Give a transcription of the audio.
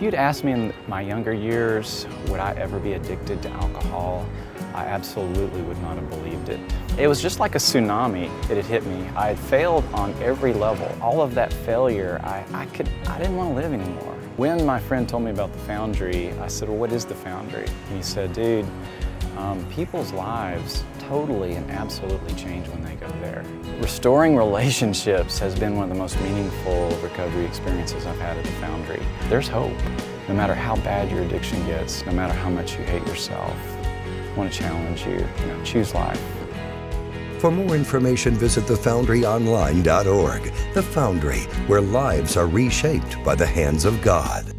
you'd asked me in my younger years, would I ever be addicted to alcohol, I absolutely would not have believed it. It was just like a tsunami that had hit me. I had failed on every level. All of that failure, I, I, could, I didn't want to live anymore. When my friend told me about the Foundry, I said, well, what is the Foundry? And he said, dude, um, people's lives totally and absolutely change when they go there. Restoring relationships has been one of the most meaningful recovery experiences I've had at the Foundry. There's hope. No matter how bad your addiction gets, no matter how much you hate yourself, I want to challenge you, you know, choose life. For more information, visit thefoundryonline.org. The Foundry, where lives are reshaped by the hands of God.